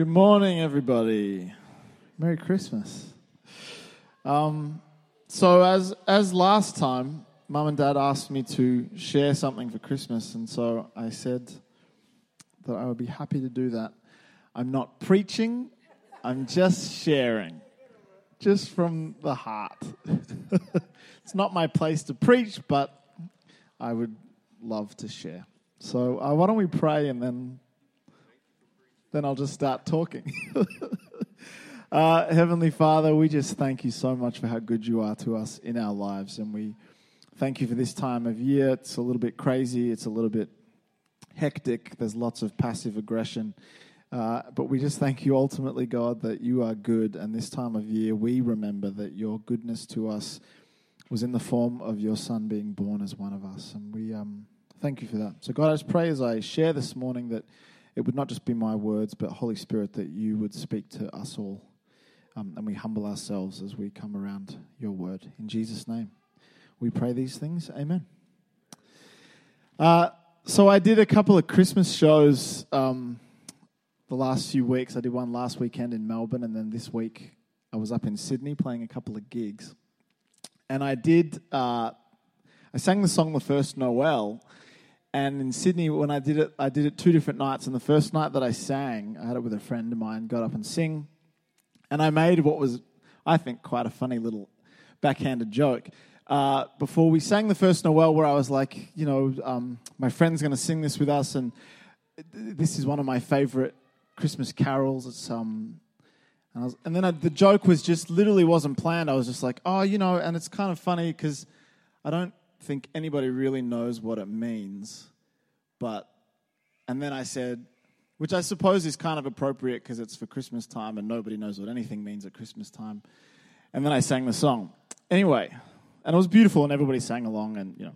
Good morning, everybody. Merry Christmas. Um, so, as as last time, Mum and Dad asked me to share something for Christmas, and so I said that I would be happy to do that. I'm not preaching; I'm just sharing, just from the heart. it's not my place to preach, but I would love to share. So, uh, why don't we pray and then then I'll just start talking. uh, Heavenly Father, we just thank you so much for how good you are to us in our lives. And we thank you for this time of year. It's a little bit crazy, it's a little bit hectic, there's lots of passive aggression. Uh, but we just thank you ultimately, God, that you are good. And this time of year, we remember that your goodness to us was in the form of your son being born as one of us. And we um, thank you for that. So, God, I just pray as I share this morning that it would not just be my words, but Holy Spirit, that you would speak to us all. Um, and we humble ourselves as we come around your word. In Jesus' name, we pray these things. Amen. Uh, so I did a couple of Christmas shows um, the last few weeks. I did one last weekend in Melbourne, and then this week I was up in Sydney playing a couple of gigs. And I did, uh, I sang the song The First Noel and in Sydney, when I did it, I did it two different nights. And the first night that I sang, I had it with a friend of mine, got up and sing. And I made what was, I think, quite a funny little backhanded joke. Uh, before we sang the first Noel, where I was like, you know, um, my friend's going to sing this with us, and this is one of my favorite Christmas carols. It's um, and, was, and then I, the joke was just literally wasn't planned. I was just like, oh, you know, and it's kind of funny because I don't think anybody really knows what it means. But, and then I said, which I suppose is kind of appropriate because it's for Christmas time and nobody knows what anything means at Christmas time. And then I sang the song. Anyway, and it was beautiful and everybody sang along. And, you know,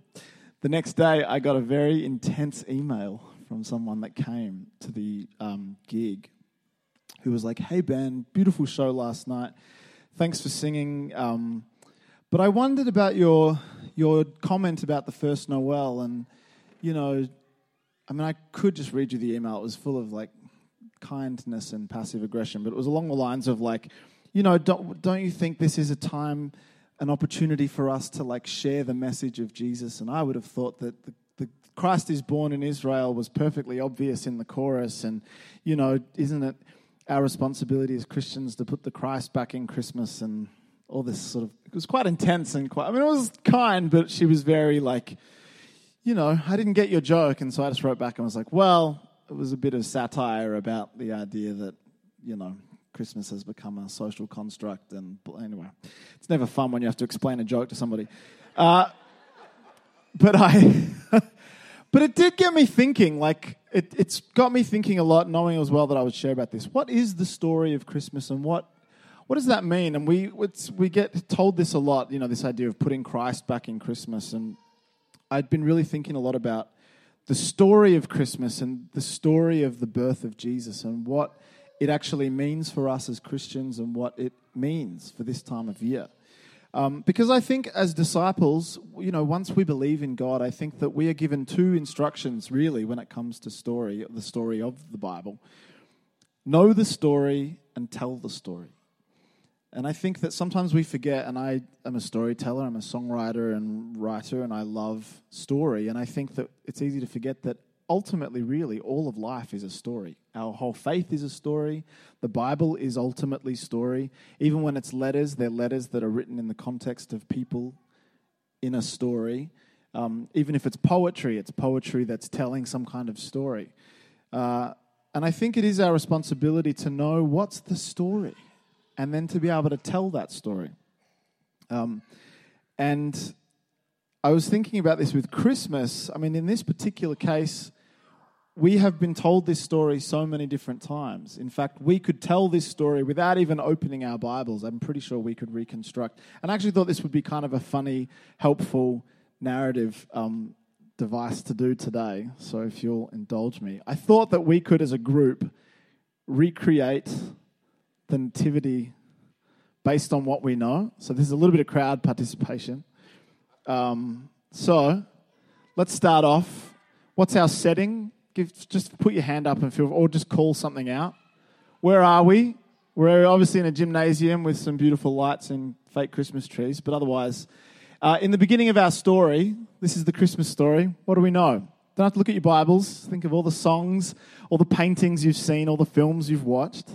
the next day I got a very intense email from someone that came to the um, gig who was like, Hey, Ben, beautiful show last night. Thanks for singing. Um, but I wondered about your your comment about the first Noel, and you know, I mean, I could just read you the email. It was full of like kindness and passive aggression, but it was along the lines of like, you know, don't don't you think this is a time, an opportunity for us to like share the message of Jesus? And I would have thought that the, the Christ is born in Israel was perfectly obvious in the chorus, and you know, isn't it our responsibility as Christians to put the Christ back in Christmas and all this sort of it was quite intense and quite I mean it was kind, but she was very like, you know, I didn't get your joke, and so I just wrote back and was like, well, it was a bit of satire about the idea that, you know, Christmas has become a social construct, and anyway, it's never fun when you have to explain a joke to somebody. Uh, but I, but it did get me thinking. Like it, it's got me thinking a lot, knowing as well that I would share about this. What is the story of Christmas, and what what does that mean? And we we get told this a lot, you know, this idea of putting Christ back in Christmas. And I'd been really thinking a lot about the story of Christmas and the story of the birth of Jesus and what it actually means for us as Christians and what it means for this time of year. Um, because I think as disciples, you know, once we believe in God, I think that we are given two instructions really when it comes to story, the story of the Bible. Know the story and tell the story. And I think that sometimes we forget, and I am a storyteller, I'm a songwriter and writer, and I love story. And I think that it's easy to forget that ultimately, really, all of life is a story. Our whole faith is a story. The Bible is ultimately story. Even when it's letters, they're letters that are written in the context of people in a story. Um, even if it's poetry, it's poetry that's telling some kind of story. Uh, and I think it is our responsibility to know what's the story and then to be able to tell that story. Um, and I was thinking about this with Christmas. I mean, in this particular case, we have been told this story so many different times. In fact, we could tell this story without even opening our Bibles. I'm pretty sure we could reconstruct. And I actually thought this would be kind of a funny, helpful narrative um, device to do today. So if you'll indulge me, I thought that we could, as a group, recreate the nativity based on what we know. So there's a little bit of crowd participation. Um, so let's start off. What's our setting? Give, just put your hand up and feel, or just call something out. Where are we? We're obviously in a gymnasium with some beautiful lights and fake Christmas trees, but otherwise, uh, in the beginning of our story, this is the Christmas story. What do we know? Don't have to look at your Bibles. Think of all the songs, all the paintings you've seen, all the films you've watched.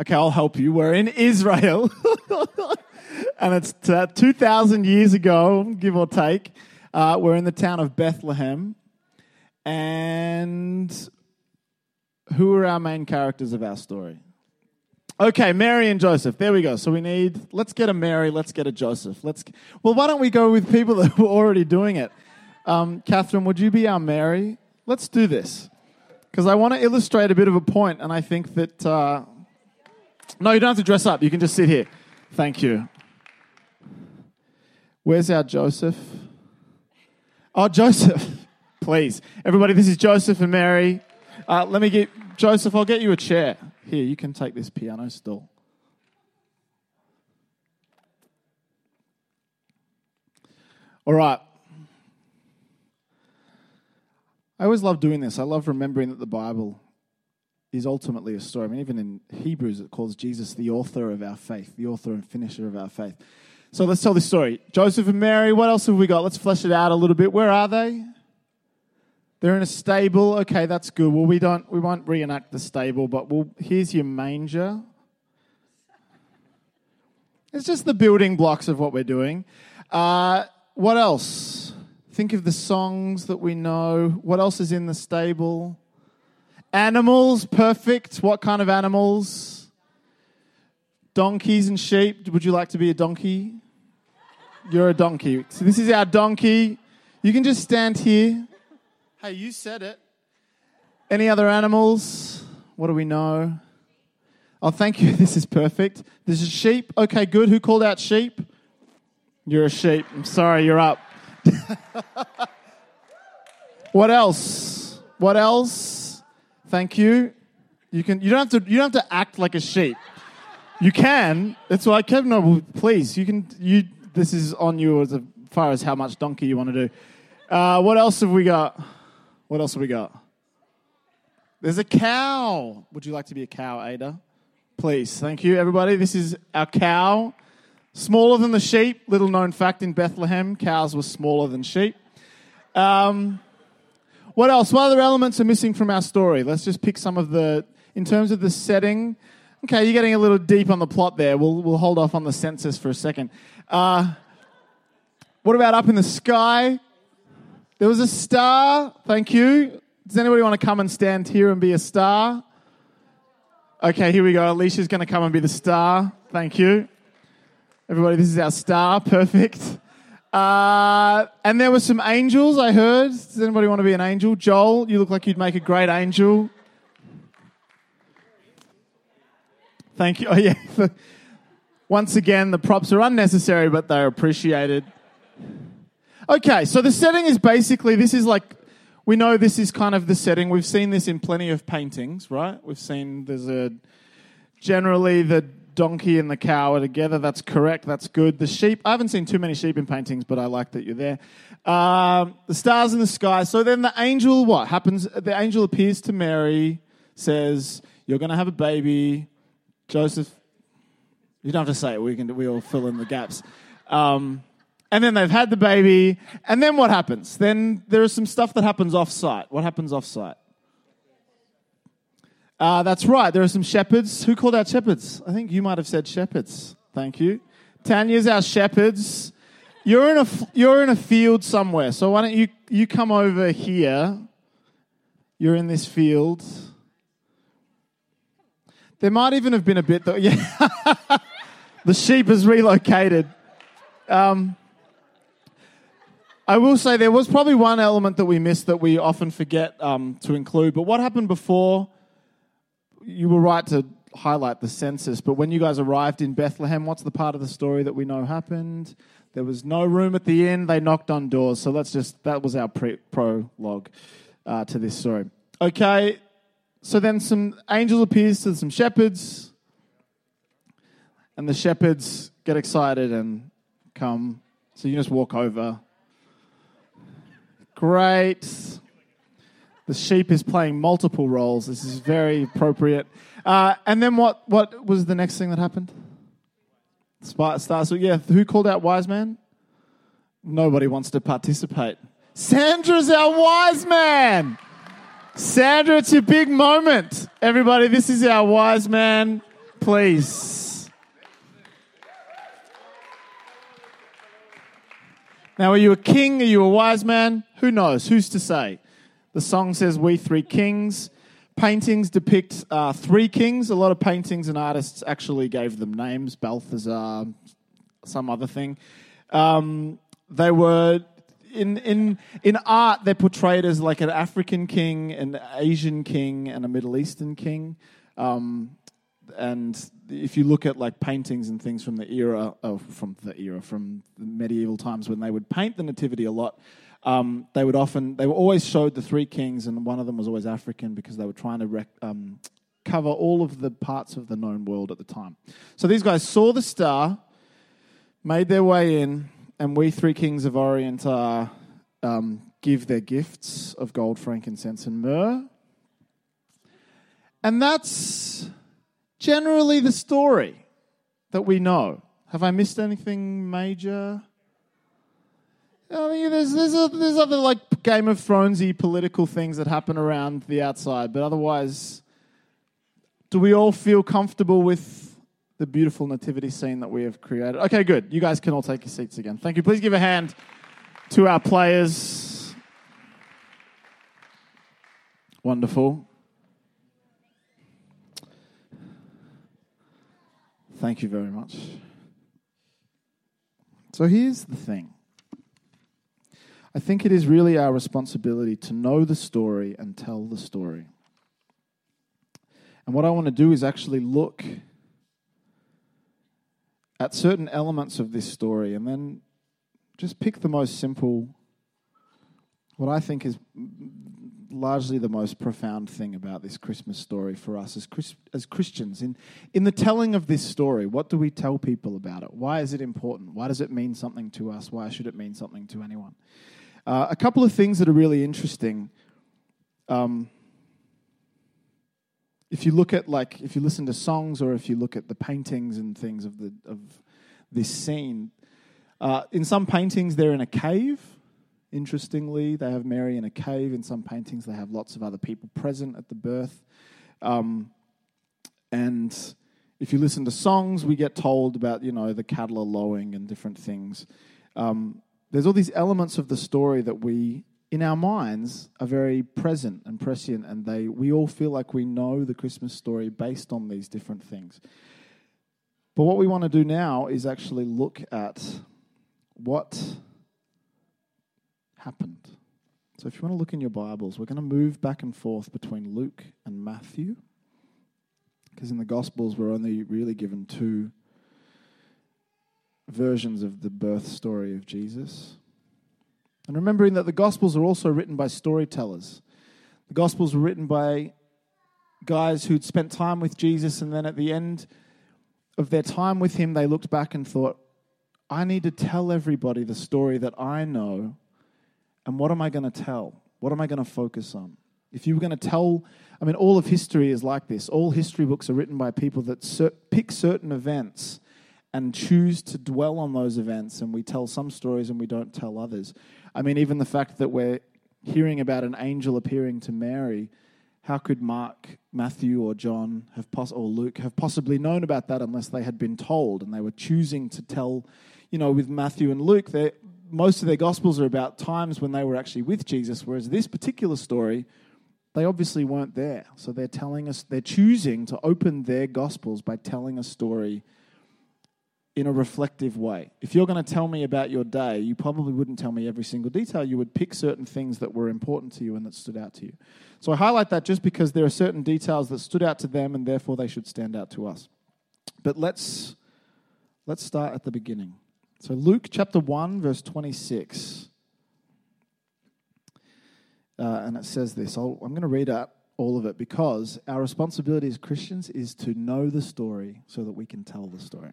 Okay, I'll help you. We're in Israel, and it's 2,000 years ago, give or take. Uh, we're in the town of Bethlehem, and who are our main characters of our story? Okay, Mary and Joseph. There we go. So we need, let's get a Mary, let's get a Joseph. Let's, well, why don't we go with people that were already doing it? Um, Catherine, would you be our Mary? Let's do this. Because I want to illustrate a bit of a point, and I think that. Uh, no, you don't have to dress up. You can just sit here. Thank you. Where's our Joseph? Oh, Joseph. Please. Everybody, this is Joseph and Mary. Uh, let me get Joseph. I'll get you a chair. Here, you can take this piano stool. All right. I always love doing this. I love remembering that the Bible is ultimately a story. I mean, even in Hebrews, it calls Jesus the author of our faith, the author and finisher of our faith. So let's tell this story. Joseph and Mary, what else have we got? Let's flesh it out a little bit. Where are they? They're in a stable. Okay, that's good. Well, we don't we won't reenact the stable, but we'll, here's your manger. It's just the building blocks of what we're doing. Uh, what else? Think of the songs that we know. What else is in the stable? Animals, perfect. What kind of animals? Donkeys and sheep. Would you like to be a donkey? You're a donkey. So this is our donkey. You can just stand here. Hey, you said it. Any other animals? What do we know? Oh, thank you. This is perfect. This is sheep. Okay, good. Who called out sheep? You're a sheep. I'm sorry, you're up. what else? What else? Thank you. You can. You don't have to. You don't have to act like a sheep. You can. That's why Kevin. No, please. You can. You. This is on you as far as how much donkey you want to do. Uh, what else have we got? What else have we got? There's a cow. Would you like to be a cow, Ada? Please. Thank you, everybody. This is our cow. Smaller than the sheep. Little known fact in Bethlehem cows were smaller than sheep. Um, what else? What other elements are missing from our story? Let's just pick some of the, in terms of the setting. Okay, you're getting a little deep on the plot there. We'll, we'll hold off on the census for a second. Uh, what about up in the sky? There was a star. Thank you. Does anybody want to come and stand here and be a star? Okay, here we go. Alicia's going to come and be the star. Thank you. Everybody, this is our star. Perfect. Uh, and there were some angels, I heard. Does anybody want to be an angel? Joel, you look like you'd make a great angel. Thank you. Oh, yeah. Once again, the props are unnecessary, but they're appreciated. Okay, so the setting is basically this is like we know this is kind of the setting. We've seen this in plenty of paintings, right? We've seen there's a generally the donkey and the cow are together. That's correct. That's good. The sheep. I haven't seen too many sheep in paintings, but I like that you're there. Um, the stars in the sky. So then the angel, what happens? The angel appears to Mary, says, "You're going to have a baby." Joseph. You don't have to say it. We can. We all fill in the gaps. Um, and then they've had the baby, and then what happens? Then there is some stuff that happens off site. What happens off site? Uh, that's right, there are some shepherds. Who called out shepherds? I think you might have said shepherds. Thank you. Tanya's our shepherds. You're in a, you're in a field somewhere, so why don't you, you come over here? You're in this field. There might even have been a bit that, yeah. the sheep has relocated. Um, I will say there was probably one element that we missed that we often forget um, to include. But what happened before? You were right to highlight the census, but when you guys arrived in Bethlehem, what's the part of the story that we know happened? There was no room at the inn. They knocked on doors. So let's just, that was our pre- prologue uh, to this story. Okay, so then some angel appears to some shepherds, and the shepherds get excited and come. So you just walk over Great. The sheep is playing multiple roles. This is very appropriate. Uh, and then what, what was the next thing that happened? Stars. Yeah, who called out wise man? Nobody wants to participate. Sandra's our wise man. Sandra, it's your big moment. Everybody, this is our wise man. Please. Now, are you a king? Are you a wise man? Who knows? Who's to say? The song says, We Three Kings. Paintings depict uh, three kings. A lot of paintings and artists actually gave them names Balthazar, some other thing. Um, they were in in in art they're portrayed as like an African king, an Asian king, and a Middle Eastern king. Um, and if you look at like paintings and things from the era, from the era, from the medieval times when they would paint the nativity a lot, um, they would often, they were always showed the three kings, and one of them was always African because they were trying to rec- um, cover all of the parts of the known world at the time. So these guys saw the star, made their way in, and we three kings of Orient are, um, give their gifts of gold, frankincense, and myrrh. And that's generally the story that we know. Have I missed anything major? I mean, there's there's, a, there's other like Game of Thronesy political things that happen around the outside, but otherwise, do we all feel comfortable with the beautiful nativity scene that we have created? Okay, good. You guys can all take your seats again. Thank you. Please give a hand to our players. Wonderful. Thank you very much. So here's the thing. I think it is really our responsibility to know the story and tell the story. And what I want to do is actually look at certain elements of this story and then just pick the most simple, what I think is largely the most profound thing about this Christmas story for us as, Chris, as Christians. In, in the telling of this story, what do we tell people about it? Why is it important? Why does it mean something to us? Why should it mean something to anyone? Uh, a couple of things that are really interesting. Um, if you look at like if you listen to songs or if you look at the paintings and things of the of this scene, uh, in some paintings they're in a cave. Interestingly, they have Mary in a cave. In some paintings, they have lots of other people present at the birth. Um, and if you listen to songs, we get told about you know the cattle are lowing and different things. Um, there's all these elements of the story that we in our minds are very present and prescient and they we all feel like we know the christmas story based on these different things. But what we want to do now is actually look at what happened. So if you want to look in your bibles we're going to move back and forth between luke and matthew because in the gospels we're only really given two versions of the birth story of Jesus. And remembering that the Gospels are also written by storytellers. The Gospels were written by guys who'd spent time with Jesus, and then at the end of their time with him, they looked back and thought, I need to tell everybody the story that I know, and what am I going to tell? What am I going to focus on? If you were going to tell, I mean, all of history is like this. All history books are written by people that pick certain events and choose to dwell on those events and we tell some stories and we don't tell others. I mean, even the fact that we're hearing about an angel appearing to Mary, how could Mark, Matthew, or John have poss- or Luke have possibly known about that unless they had been told and they were choosing to tell? You know, with Matthew and Luke, most of their gospels are about times when they were actually with Jesus, whereas this particular story, they obviously weren't there. So they're telling us, they're choosing to open their gospels by telling a story in a reflective way. If you're going to tell me about your day, you probably wouldn't tell me every single detail. You would pick certain things that were important to you and that stood out to you. So I highlight that just because there are certain details that stood out to them and therefore they should stand out to us. But let's let's start at the beginning. So Luke chapter 1 verse 26. Uh, and it says this. i am going to read out all of it because our responsibility as Christians is to know the story so that we can tell the story.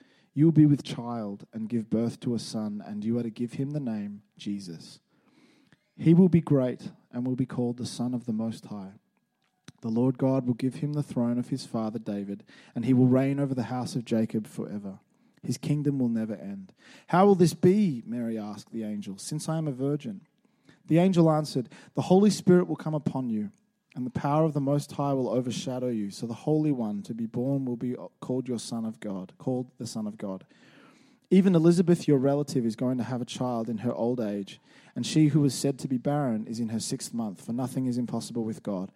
You will be with child and give birth to a son, and you are to give him the name Jesus. He will be great and will be called the Son of the Most High. The Lord God will give him the throne of his father David, and he will reign over the house of Jacob forever. His kingdom will never end. How will this be? Mary asked the angel, since I am a virgin. The angel answered, The Holy Spirit will come upon you, and the power of the Most High will overshadow you. So the Holy One to be born will be called your Son of God, called the Son of God. Even Elizabeth, your relative, is going to have a child in her old age, and she who was said to be barren is in her sixth month, for nothing is impossible with God.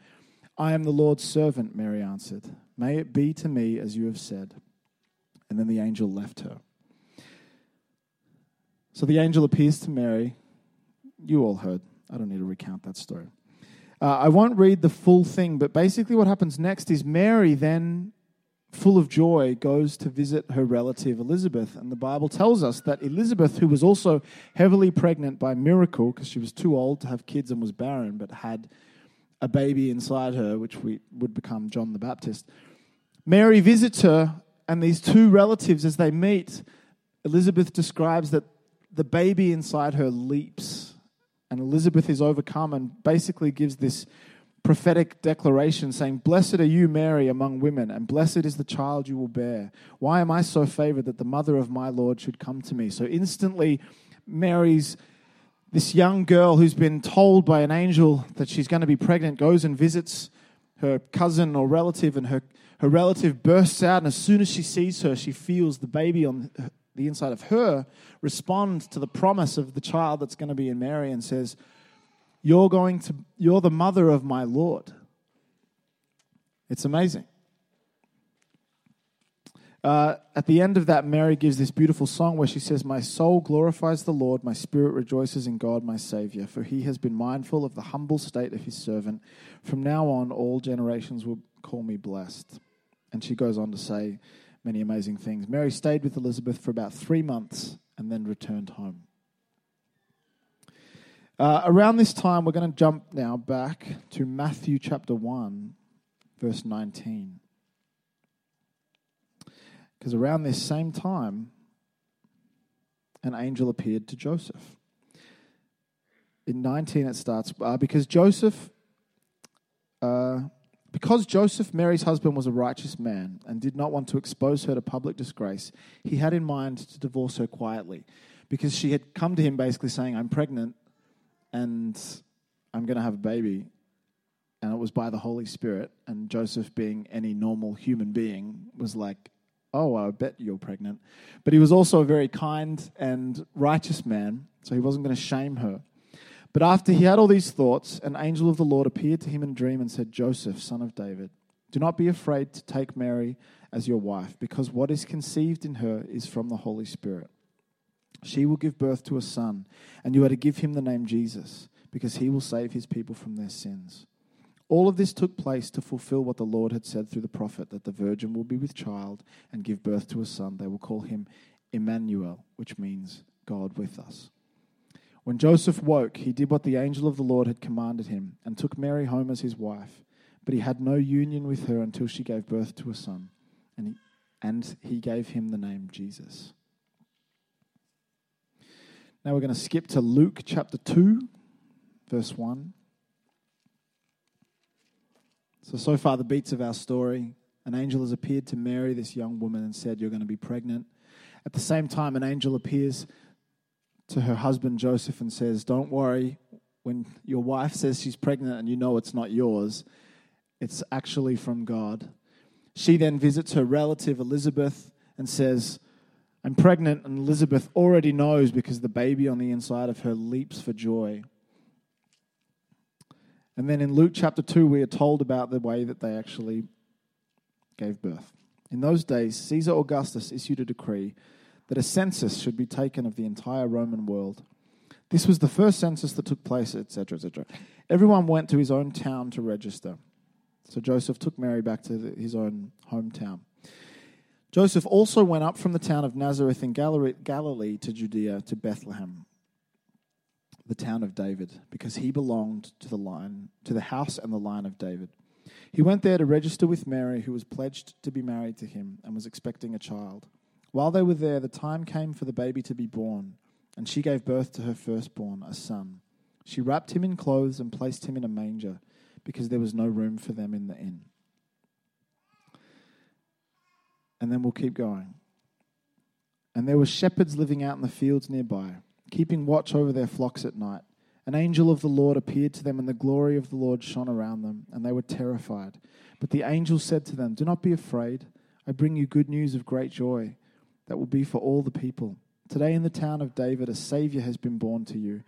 I am the Lord's servant, Mary answered. May it be to me as you have said. And then the angel left her. So the angel appears to Mary. You all heard. I don't need to recount that story. Uh, I won't read the full thing, but basically, what happens next is Mary then, full of joy, goes to visit her relative Elizabeth. And the Bible tells us that Elizabeth, who was also heavily pregnant by miracle because she was too old to have kids and was barren, but had a baby inside her, which we, would become John the Baptist. Mary visits her, and these two relatives, as they meet, Elizabeth describes that the baby inside her leaps, and Elizabeth is overcome and basically gives this prophetic declaration saying, Blessed are you, Mary, among women, and blessed is the child you will bear. Why am I so favored that the mother of my Lord should come to me? So instantly, Mary's this young girl who's been told by an angel that she's going to be pregnant goes and visits her cousin or relative, and her, her relative bursts out. And as soon as she sees her, she feels the baby on the inside of her respond to the promise of the child that's going to be in Mary and says, You're going to, you're the mother of my Lord. It's amazing. Uh, at the end of that, Mary gives this beautiful song where she says, My soul glorifies the Lord, my spirit rejoices in God, my Savior, for he has been mindful of the humble state of his servant. From now on, all generations will call me blessed. And she goes on to say many amazing things. Mary stayed with Elizabeth for about three months and then returned home. Uh, around this time, we're going to jump now back to Matthew chapter 1, verse 19. Because around this same time, an angel appeared to Joseph. In 19, it starts uh, because Joseph, uh, because Joseph, Mary's husband, was a righteous man and did not want to expose her to public disgrace, he had in mind to divorce her quietly because she had come to him basically saying, I'm pregnant and I'm going to have a baby. And it was by the Holy Spirit. And Joseph, being any normal human being, was like, Oh, I bet you're pregnant. But he was also a very kind and righteous man, so he wasn't going to shame her. But after he had all these thoughts, an angel of the Lord appeared to him in a dream and said, Joseph, son of David, do not be afraid to take Mary as your wife, because what is conceived in her is from the Holy Spirit. She will give birth to a son, and you are to give him the name Jesus, because he will save his people from their sins. All of this took place to fulfill what the Lord had said through the prophet that the virgin will be with child and give birth to a son. They will call him Emmanuel, which means God with us. When Joseph woke, he did what the angel of the Lord had commanded him and took Mary home as his wife. But he had no union with her until she gave birth to a son, and he, and he gave him the name Jesus. Now we're going to skip to Luke chapter 2, verse 1. So, so far, the beats of our story an angel has appeared to Mary, this young woman, and said, You're going to be pregnant. At the same time, an angel appears to her husband Joseph and says, Don't worry, when your wife says she's pregnant and you know it's not yours, it's actually from God. She then visits her relative Elizabeth and says, I'm pregnant, and Elizabeth already knows because the baby on the inside of her leaps for joy. And then in Luke chapter 2, we are told about the way that they actually gave birth. In those days, Caesar Augustus issued a decree that a census should be taken of the entire Roman world. This was the first census that took place, etc., etc. Everyone went to his own town to register. So Joseph took Mary back to the, his own hometown. Joseph also went up from the town of Nazareth in Galilee to Judea to Bethlehem, the town of David, because he belonged to the line to the house and the line of David. He went there to register with Mary, who was pledged to be married to him and was expecting a child. While they were there, the time came for the baby to be born, and she gave birth to her firstborn, a son. She wrapped him in clothes and placed him in a manger, because there was no room for them in the inn. And then we'll keep going. And there were shepherds living out in the fields nearby, keeping watch over their flocks at night. An angel of the Lord appeared to them, and the glory of the Lord shone around them, and they were terrified. But the angel said to them, Do not be afraid. I bring you good news of great joy that will be for all the people. Today in the town of David, a Savior has been born to you.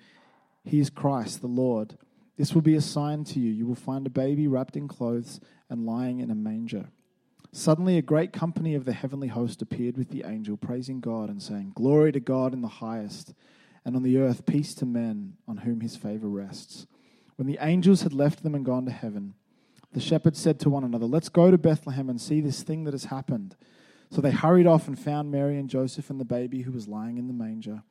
He is Christ, the Lord. This will be a sign to you. You will find a baby wrapped in clothes and lying in a manger. Suddenly, a great company of the heavenly host appeared with the angel, praising God and saying, Glory to God in the highest, and on the earth peace to men on whom his favor rests. When the angels had left them and gone to heaven, the shepherds said to one another, Let's go to Bethlehem and see this thing that has happened. So they hurried off and found Mary and Joseph and the baby who was lying in the manger.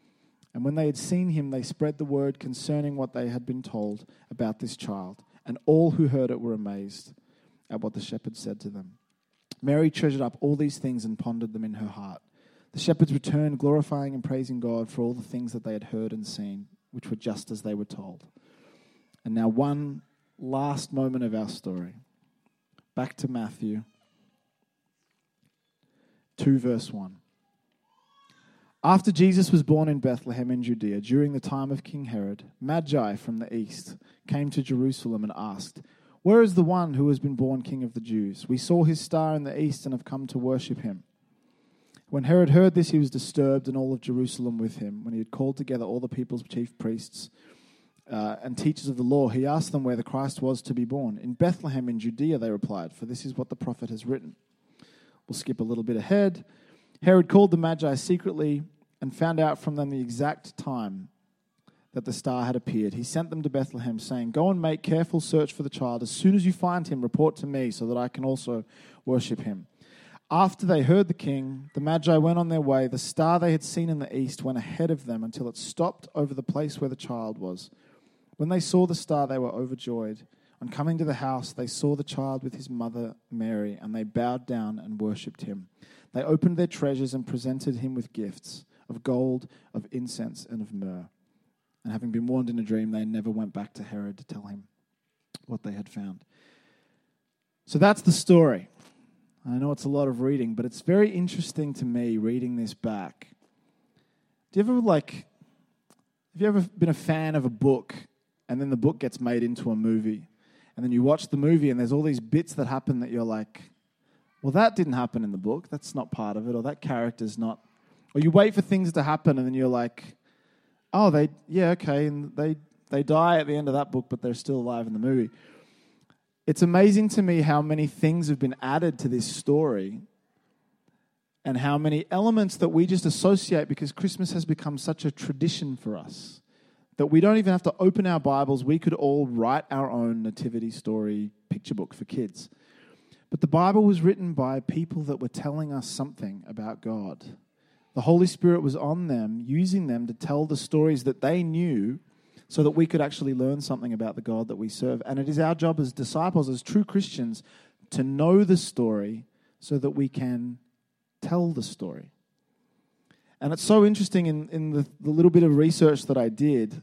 And when they had seen him, they spread the word concerning what they had been told about this child. And all who heard it were amazed at what the shepherds said to them. Mary treasured up all these things and pondered them in her heart. The shepherds returned, glorifying and praising God for all the things that they had heard and seen, which were just as they were told. And now, one last moment of our story. Back to Matthew 2, verse 1. After Jesus was born in Bethlehem in Judea, during the time of King Herod, Magi from the east came to Jerusalem and asked, Where is the one who has been born King of the Jews? We saw his star in the east and have come to worship him. When Herod heard this, he was disturbed, and all of Jerusalem with him. When he had called together all the people's chief priests uh, and teachers of the law, he asked them where the Christ was to be born. In Bethlehem in Judea, they replied, for this is what the prophet has written. We'll skip a little bit ahead. Herod called the Magi secretly and found out from them the exact time that the star had appeared. He sent them to Bethlehem, saying, Go and make careful search for the child. As soon as you find him, report to me, so that I can also worship him. After they heard the king, the Magi went on their way. The star they had seen in the east went ahead of them until it stopped over the place where the child was. When they saw the star, they were overjoyed. On coming to the house, they saw the child with his mother Mary, and they bowed down and worshipped him. They opened their treasures and presented him with gifts of gold, of incense, and of myrrh. And having been warned in a dream, they never went back to Herod to tell him what they had found. So that's the story. I know it's a lot of reading, but it's very interesting to me reading this back. Do you ever like, have you ever been a fan of a book and then the book gets made into a movie? And then you watch the movie and there's all these bits that happen that you're like, well, that didn't happen in the book. That's not part of it, or that character's not or you wait for things to happen and then you're like, oh, they, yeah, okay, and they, they die at the end of that book, but they're still alive in the movie. It's amazing to me how many things have been added to this story and how many elements that we just associate because Christmas has become such a tradition for us that we don't even have to open our Bibles. We could all write our own nativity story picture book for kids. But the Bible was written by people that were telling us something about God. The Holy Spirit was on them, using them to tell the stories that they knew so that we could actually learn something about the God that we serve. And it is our job as disciples, as true Christians, to know the story so that we can tell the story. And it's so interesting in, in the, the little bit of research that I did.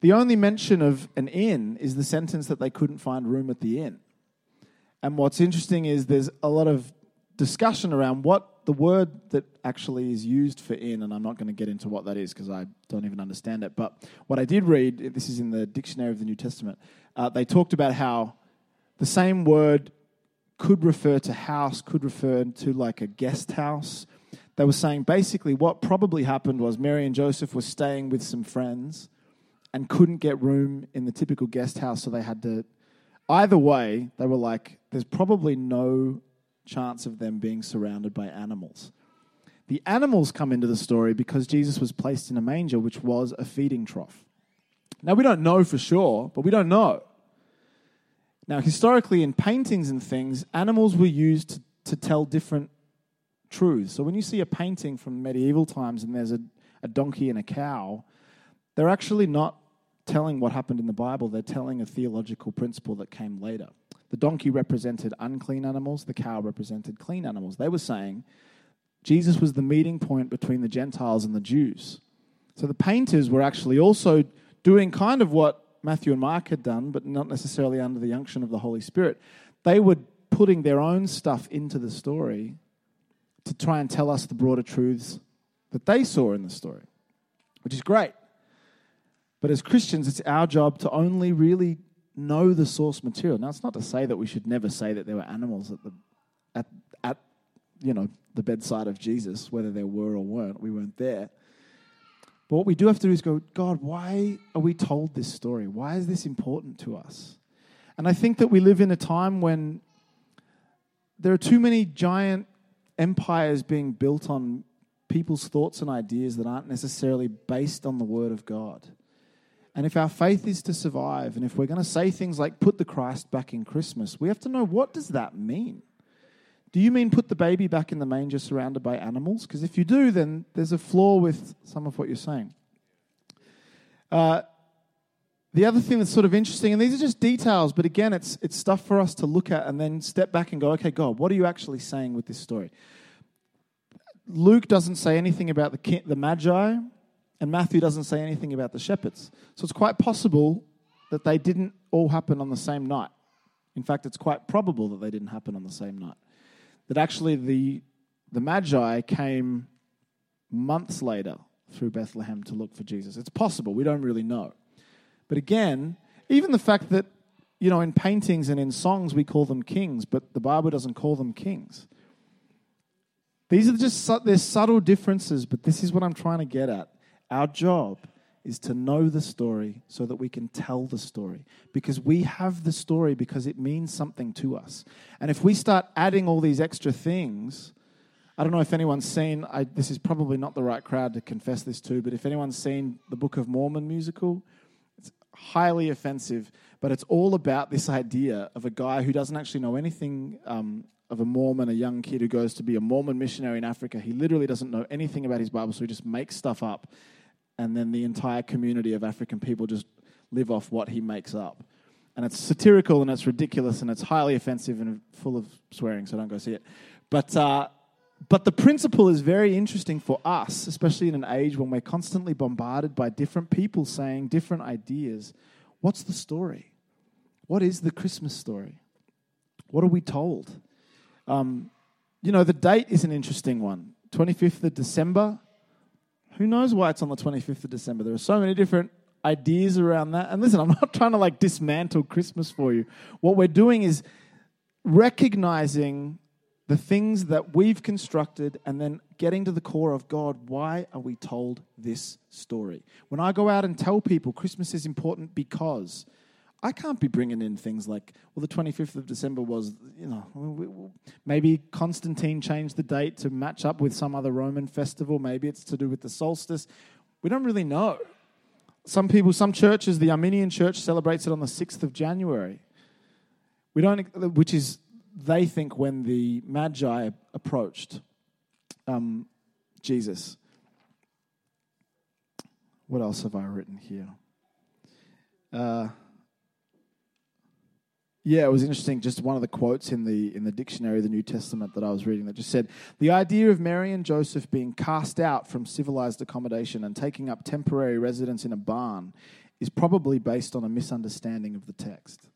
The only mention of an inn is the sentence that they couldn't find room at the inn. And what's interesting is there's a lot of discussion around what the word that actually is used for in, and I'm not going to get into what that is because I don't even understand it, but what I did read, this is in the Dictionary of the New Testament, uh, they talked about how the same word could refer to house, could refer to like a guest house. They were saying basically what probably happened was Mary and Joseph were staying with some friends and couldn't get room in the typical guest house, so they had to. Either way, they were like, there's probably no chance of them being surrounded by animals. The animals come into the story because Jesus was placed in a manger, which was a feeding trough. Now, we don't know for sure, but we don't know. Now, historically, in paintings and things, animals were used to, to tell different truths. So when you see a painting from medieval times and there's a, a donkey and a cow, they're actually not telling what happened in the Bible, they're telling a theological principle that came later. The donkey represented unclean animals, the cow represented clean animals. They were saying Jesus was the meeting point between the Gentiles and the Jews. So the painters were actually also doing kind of what Matthew and Mark had done, but not necessarily under the unction of the Holy Spirit. They were putting their own stuff into the story to try and tell us the broader truths that they saw in the story, which is great. But as Christians, it's our job to only really know the source material. Now, it's not to say that we should never say that there were animals at the at at you know the bedside of Jesus, whether there were or weren't. We weren't there. But what we do have to do is go, God, why are we told this story? Why is this important to us? And I think that we live in a time when there are too many giant empires being built on people's thoughts and ideas that aren't necessarily based on the Word of God. And if our faith is to survive, and if we're going to say things like put the Christ back in Christmas, we have to know what does that mean? Do you mean put the baby back in the manger surrounded by animals? Because if you do, then there's a flaw with some of what you're saying. Uh, the other thing that's sort of interesting, and these are just details, but again, it's, it's stuff for us to look at and then step back and go, okay, God, what are you actually saying with this story? Luke doesn't say anything about the, the Magi, and Matthew doesn't say anything about the shepherds. So it's quite possible that they didn't all happen on the same night. In fact, it's quite probable that they didn't happen on the same night that actually the, the Magi came months later through Bethlehem to look for Jesus. It's possible, we don't really know. But again, even the fact that, you know, in paintings and in songs we call them kings, but the Bible doesn't call them kings. These are just there's subtle differences, but this is what I'm trying to get at. Our job is to know the story so that we can tell the story. Because we have the story because it means something to us. And if we start adding all these extra things, I don't know if anyone's seen, I, this is probably not the right crowd to confess this to, but if anyone's seen the Book of Mormon musical, it's highly offensive, but it's all about this idea of a guy who doesn't actually know anything um, of a Mormon, a young kid who goes to be a Mormon missionary in Africa. He literally doesn't know anything about his Bible, so he just makes stuff up and then the entire community of African people just live off what he makes up. And it's satirical and it's ridiculous and it's highly offensive and full of swearing, so don't go see it. But, uh, but the principle is very interesting for us, especially in an age when we're constantly bombarded by different people saying different ideas. What's the story? What is the Christmas story? What are we told? Um, you know, the date is an interesting one. 25th of December, who knows why it's on the 25th of December? There are so many different ideas around that. And listen, I'm not trying to like dismantle Christmas for you. What we're doing is recognizing the things that we've constructed and then getting to the core of God, why are we told this story? When I go out and tell people Christmas is important because I can't be bringing in things like, well, the 25th of December was, you know, maybe Constantine changed the date to match up with some other Roman festival. Maybe it's to do with the solstice. We don't really know. Some people, some churches, the Armenian church celebrates it on the 6th of January. We don't, which is, they think, when the Magi approached um, Jesus. What else have I written here? Uh, yeah, it was interesting. Just one of the quotes in the in the dictionary of the New Testament that I was reading that just said the idea of Mary and Joseph being cast out from civilized accommodation and taking up temporary residence in a barn is probably based on a misunderstanding of the text.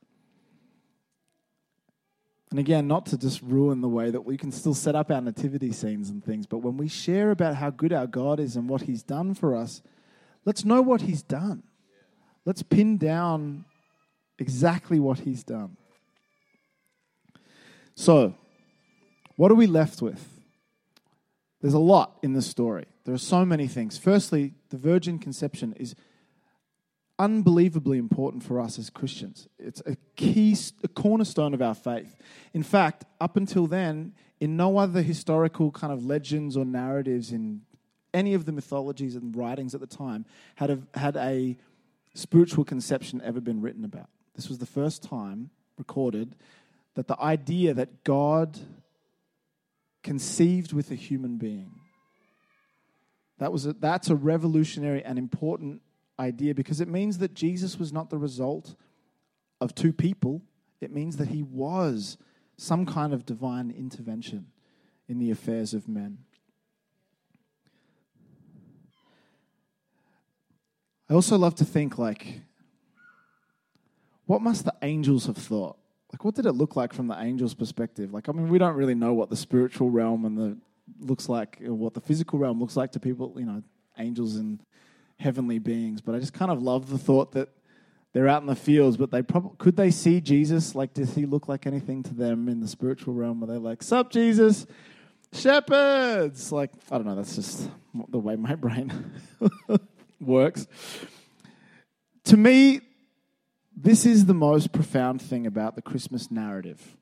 And again, not to just ruin the way that we can still set up our nativity scenes and things, but when we share about how good our God is and what He's done for us, let's know what He's done. Let's pin down exactly what he's done. So, what are we left with? There's a lot in this story. There are so many things. Firstly, the virgin conception is unbelievably important for us as Christians. It's a key, a cornerstone of our faith. In fact, up until then, in no other historical kind of legends or narratives in any of the mythologies and writings at the time had a, had a spiritual conception ever been written about. This was the first time recorded that the idea that God conceived with a human being. That was a, that's a revolutionary and important idea because it means that Jesus was not the result of two people. It means that he was some kind of divine intervention in the affairs of men. I also love to think like, what must the angels have thought? Like, what did it look like from the angels' perspective? Like, I mean, we don't really know what the spiritual realm and the looks like, or what the physical realm looks like to people, you know, angels and heavenly beings. But I just kind of love the thought that they're out in the fields, but they probably could they see Jesus? Like, does he look like anything to them in the spiritual realm? Were they like, "Sup, Jesus, shepherds"? Like, I don't know. That's just the way my brain works. To me, this is the most profound thing about the Christmas narrative.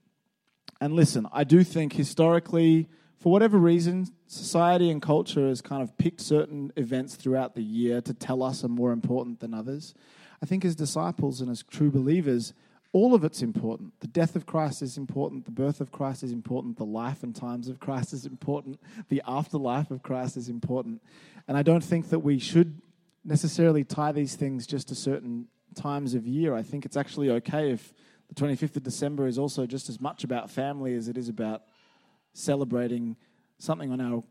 And listen, I do think historically, for whatever reason, society and culture has kind of picked certain events throughout the year to tell us are more important than others. I think as disciples and as true believers, all of it's important. The death of Christ is important. The birth of Christ is important. The life and times of Christ is important. The afterlife of Christ is important. And I don't think that we should necessarily tie these things just to certain times of year. I think it's actually okay if the 25th of December is also just as much about family as it is about celebrating something on our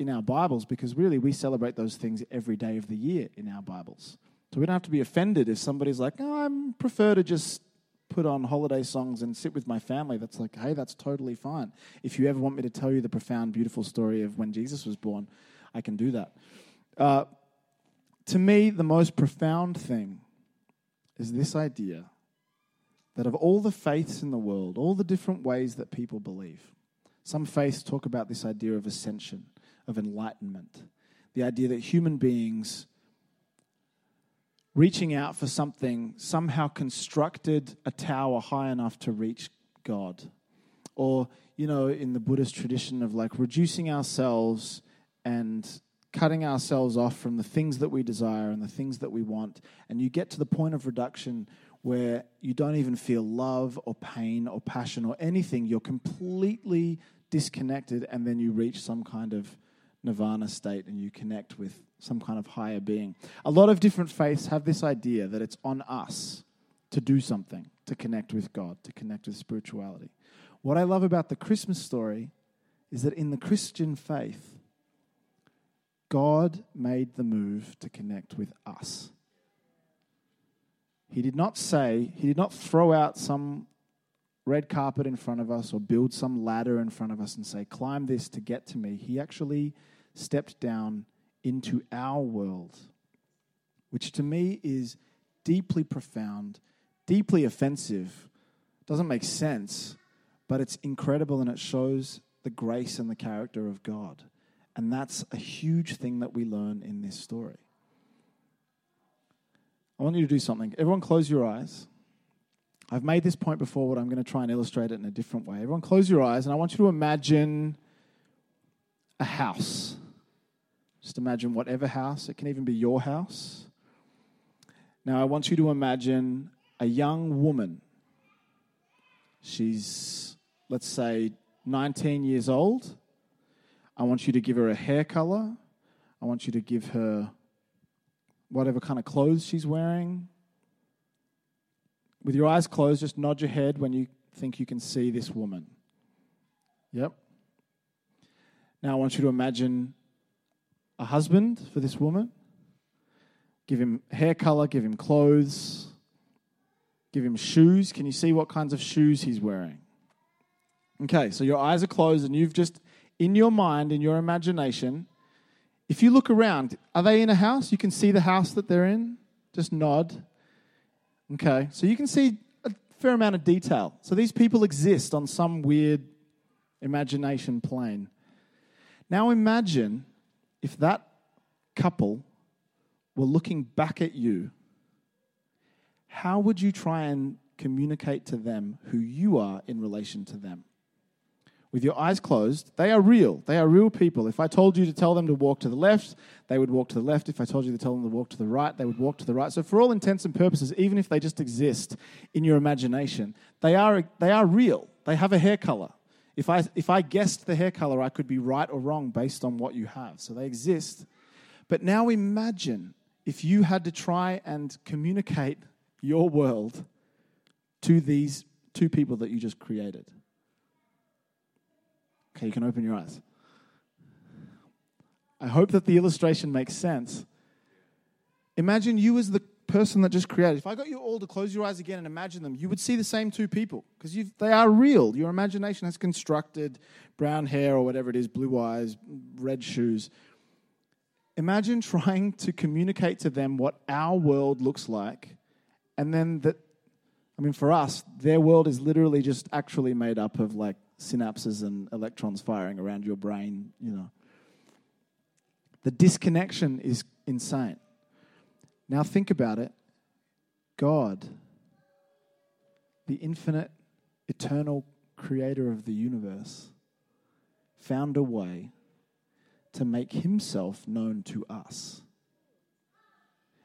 in our Bibles because really we celebrate those things every day of the year in our Bibles. So we don't have to be offended if somebody's like, oh, I prefer to just put on holiday songs and sit with my family. That's like, hey, that's totally fine. If you ever want me to tell you the profound, beautiful story of when Jesus was born, I can do that. Uh, to me, the most profound thing is mm-hmm. this idea that of all the faiths in the world, all the different ways that people believe, some faiths talk about this idea of ascension, of enlightenment, the idea that human beings reaching out for something, somehow constructed a tower high enough to reach God. Or, you know, in the Buddhist tradition of like reducing ourselves and cutting ourselves off from the things that we desire and the things that we want. And you get to the point of reduction where you don't even feel love or pain or passion or anything. You're completely disconnected, and then you reach some kind of nirvana state and you connect with some kind of higher being. A lot of different faiths have this idea that it's on us to do something, to connect with God, to connect with spirituality. What I love about the Christmas story is that in the Christian faith, God made the move to connect with us. He did not say, He did not throw out some red carpet in front of us or build some ladder in front of us and say, climb this to get to me. He actually stepped down into our world, which to me is deeply profound, deeply offensive. Doesn't make sense, but it's incredible and it shows the grace and the character of God. And that's a huge thing that we learn in this story. I want you to do something. Everyone, close your eyes. I've made this point before, but I'm going to try and illustrate it in a different way. Everyone, close your eyes, and I want you to imagine a house. Just imagine whatever house, it can even be your house. Now, I want you to imagine a young woman. She's, let's say, 19 years old. I want you to give her a hair color. I want you to give her whatever kind of clothes she's wearing. With your eyes closed, just nod your head when you think you can see this woman. Yep. Now I want you to imagine a husband for this woman. Give him hair color, give him clothes, give him shoes. Can you see what kinds of shoes he's wearing? Okay, so your eyes are closed and you've just, in your mind, in your imagination, if you look around, are they in a house? You can see the house that they're in. Just nod. Okay, so you can see a fair amount of detail. So these people exist on some weird imagination plane. Now imagine if that couple were looking back at you, how would you try and communicate to them who you are in relation to them? With your eyes closed, they are real. They are real people. If I told you to tell them to walk to the left, they would walk to the left. If I told you to tell them to walk to the right, they would walk to the right. So, for all intents and purposes, even if they just exist in your imagination, they are, they are real. They have a hair color. If I, if I guessed the hair color, I could be right or wrong based on what you have. So, they exist. But now imagine if you had to try and communicate your world to these two people that you just created. Okay, you can open your eyes. I hope that the illustration makes sense. Imagine you as the person that just created. If I got you all to close your eyes again and imagine them, you would see the same two people because they are real. Your imagination has constructed brown hair or whatever it is, blue eyes, red shoes. Imagine trying to communicate to them what our world looks like, and then that, I mean, for us, their world is literally just actually made up of like synapses and electrons firing around your brain, you know. The disconnection is insane. Now think about it. God, the infinite, eternal creator of the universe, found a way to make himself known to us.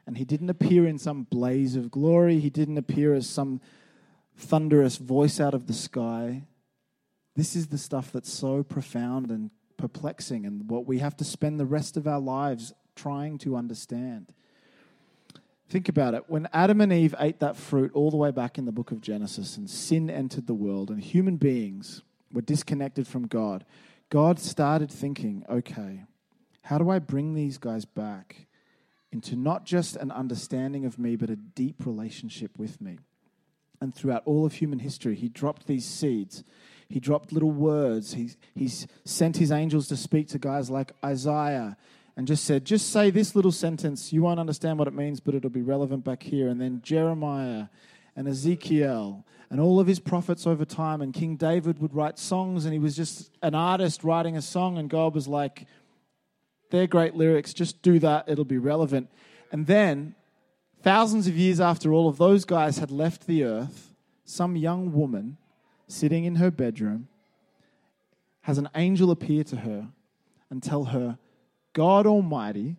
And he didn't appear in some blaze of glory, he didn't appear as some thunderous voice out of the sky. This is the stuff that's so profound and perplexing, and what we have to spend the rest of our lives trying to understand. Think about it. When Adam and Eve ate that fruit all the way back in the book of Genesis, and sin entered the world, and human beings were disconnected from God, God started thinking, okay, how do I bring these guys back into not just an understanding of me, but a deep relationship with me? And throughout all of human history, he dropped these seeds he dropped little words. He, he's sent his angels to speak to guys like Isaiah and just said, just say this little sentence. You won't understand what it means, but it'll be relevant back here. And then Jeremiah and Ezekiel and all of his prophets over time. And King David would write songs, and he was just an artist writing a song. And God was like, they're great lyrics. Just do that, it'll be relevant. And then, thousands of years after all of those guys had left the earth, some young woman sitting in her bedroom, has an angel appear to her and tell her, God Almighty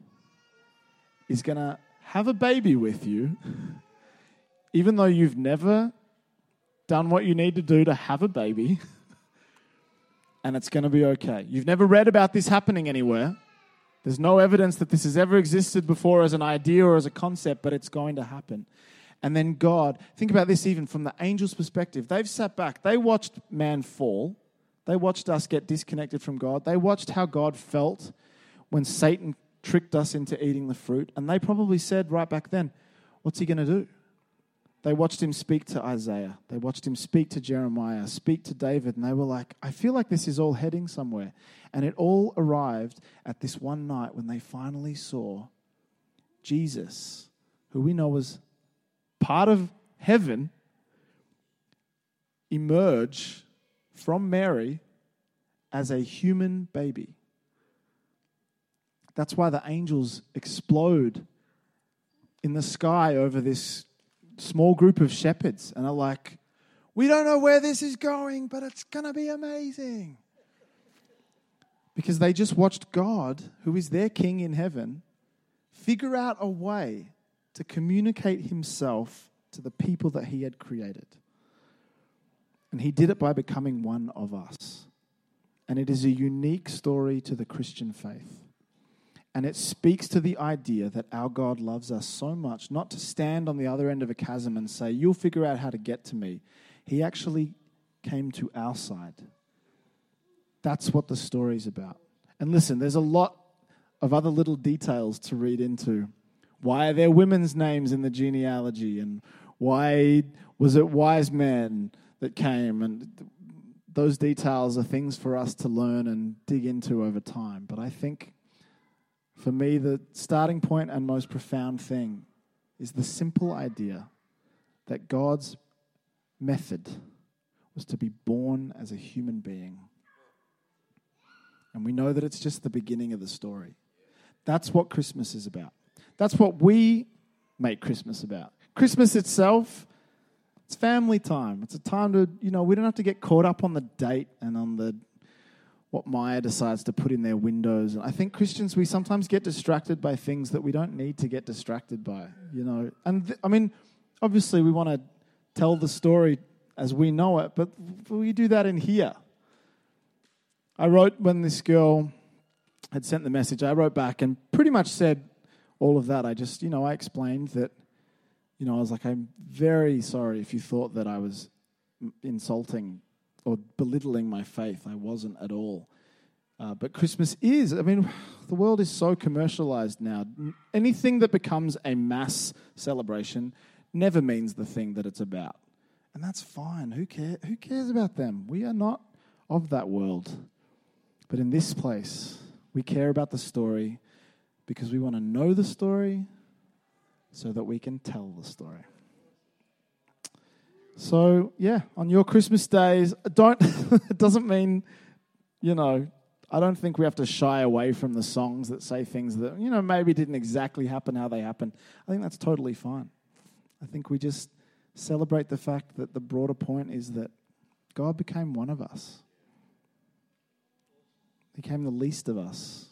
is going to have a baby with you, even though you've never done what you need to do to have a baby, and it's going to be okay. You've never read about this happening anywhere. There's no evidence that this has ever existed before as an idea or as a concept, but it's going to happen. And then God, think about this even from the angel's perspective. They've sat back, they watched man fall, they watched us get disconnected from God, they watched how God felt when Satan tricked us into eating the fruit, and they probably said right back then, What's he going to do? They watched him speak to Isaiah. They watched him speak to Jeremiah, speak to David, and they were like, I feel like this is all heading somewhere. And it all arrived at this one night when they finally saw Jesus, who we know was part of heaven emerge from Mary as a human baby. That's why the angels explode in the sky over this small group of shepherds and are like, We don't know where this is going, but it's going to be amazing. Because they just watched God, who is their king in heaven, figure out a way to communicate himself to the people that he had created. And he did it by becoming one of us. And it is a unique story to the Christian faith. And it speaks to the idea that our God loves us so much, not to stand on the other end of a chasm and say, You'll figure out how to get to me. He actually came to our side. That's what the story's about. And listen, there's a lot of other little details to read into why are there women's names in the genealogy? And why was it wise men that came? And those details are things for us to learn and dig into over time. But I think for me, the starting point and most profound thing is the simple idea that God's method was to be born as a human being. And we know that it's just the beginning of the story. That's what Christmas is about. That's what we make Christmas about. Christmas itself, it's family time. It's a time to, you know, we don't have to get caught up on the date and on the what Myer decides to put in their windows. And I think Christians, we sometimes get distracted by things that we don't need to get distracted by, you know. And th- I mean, obviously, we want to tell the story as we know it, but we do that in here. I wrote when this girl had sent the message, I wrote back and pretty much said all of that. I just, you know, I explained that, you know, I was like, I'm very sorry if you thought that I was insulting or belittling my faith. I wasn't at all. Uh, but Christmas is, I mean, the world is so commercialized now. Anything that becomes a mass celebration never means the thing that it's about. And that's fine. Who, care, who cares about them? We are not of that world. But in this place, we care about the story because we want to know the story so that we can tell the story. So, yeah, on your Christmas days, don't, it doesn't mean, you know, I don't think we have to shy away from the songs that say things that, you know, maybe didn't exactly happen how they happened. I think that's totally fine. I think we just celebrate the fact that the broader point is that God became one of us, He became the least of us.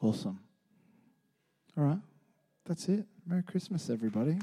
Awesome. All right, that's it. Merry Christmas, everybody.